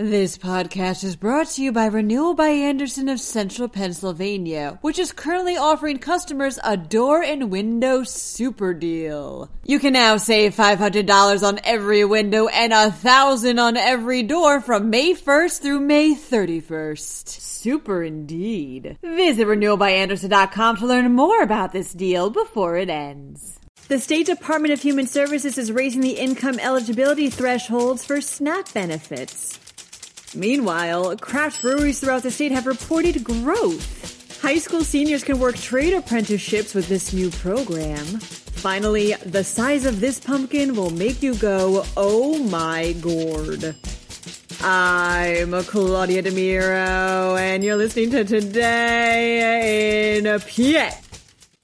This podcast is brought to you by Renewal by Andersen of Central Pennsylvania, which is currently offering customers a door and window super deal. You can now save $500 on every window and a thousand on every door from May 1st through May 31st. Super indeed. Visit renewalbyandersen.com to learn more about this deal before it ends. The State Department of Human Services is raising the income eligibility thresholds for SNAP benefits. Meanwhile, craft breweries throughout the state have reported growth. High school seniors can work trade apprenticeships with this new program. Finally, the size of this pumpkin will make you go, oh my gourd. I'm Claudia DeMiro, and you're listening to Today in PA.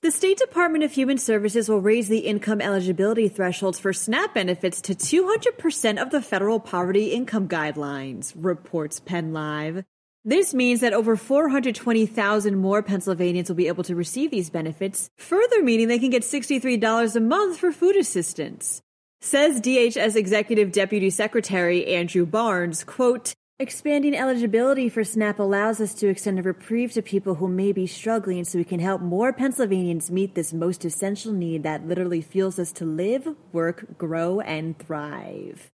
The State Department of Human Services will raise the income eligibility thresholds for SNAP benefits to 200% of the federal poverty income guidelines, reports Penn Live. This means that over 420,000 more Pennsylvanians will be able to receive these benefits, further meaning they can get $63 a month for food assistance. Says DHS Executive Deputy Secretary Andrew Barnes, quote, Expanding eligibility for SNAP allows us to extend a reprieve to people who may be struggling so we can help more Pennsylvanians meet this most essential need that literally fuels us to live, work, grow, and thrive.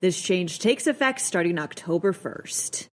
This change takes effect starting October 1st.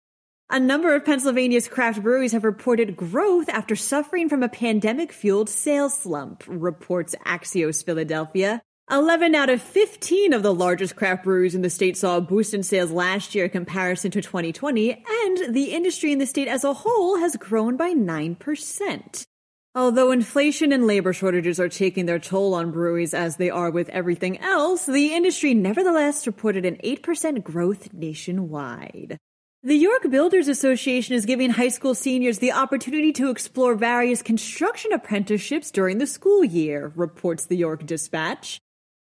A number of Pennsylvania's craft breweries have reported growth after suffering from a pandemic fueled sales slump, reports Axios Philadelphia. 11 out of 15 of the largest craft breweries in the state saw a boost in sales last year in comparison to 2020, and the industry in the state as a whole has grown by 9%. Although inflation and labor shortages are taking their toll on breweries as they are with everything else, the industry nevertheless reported an 8% growth nationwide. The York Builders Association is giving high school seniors the opportunity to explore various construction apprenticeships during the school year, reports the York Dispatch.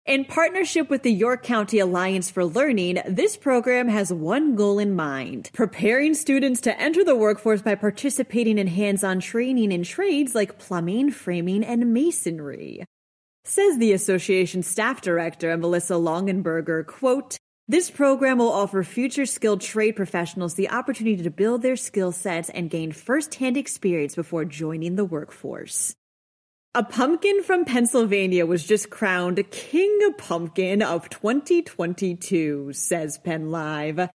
In partnership with the York County Alliance for Learning, this program has one goal in mind preparing students to enter the workforce by participating in hands on training in trades like plumbing, framing, and masonry. Says the association staff director, Melissa Longenberger, quote, this program will offer future skilled trade professionals the opportunity to build their skill sets and gain firsthand experience before joining the workforce. A pumpkin from Pennsylvania was just crowned King Pumpkin of 2022, says Penn Live.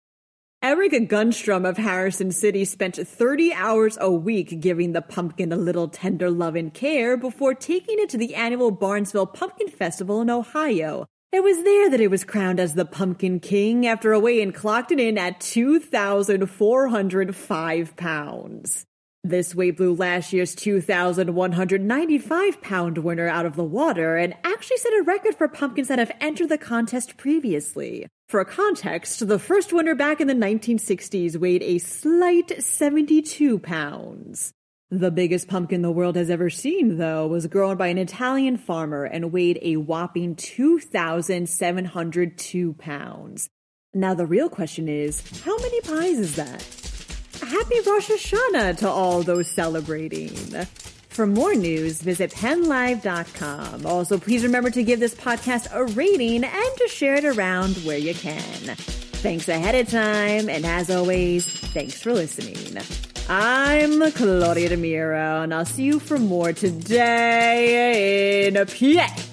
Eric Gunstrom of Harrison City spent 30 hours a week giving the pumpkin a little tender love and care before taking it to the annual Barnesville Pumpkin Festival in Ohio. It was there that it was crowned as the Pumpkin King after a weigh-in clocked it in at 2,405 pounds. This weight blew last year's 2,195 pound winner out of the water and actually set a record for pumpkins that have entered the contest previously. For context, the first winner back in the 1960s weighed a slight 72 pounds. The biggest pumpkin the world has ever seen, though, was grown by an Italian farmer and weighed a whopping 2,702 pounds. Now, the real question is how many pies is that? Happy Rosh Hashanah to all those celebrating. For more news, visit pennlive.com. Also, please remember to give this podcast a rating and to share it around where you can. Thanks ahead of time, and as always, thanks for listening. I'm Claudia DeMiro, and I'll see you for more today in a PA.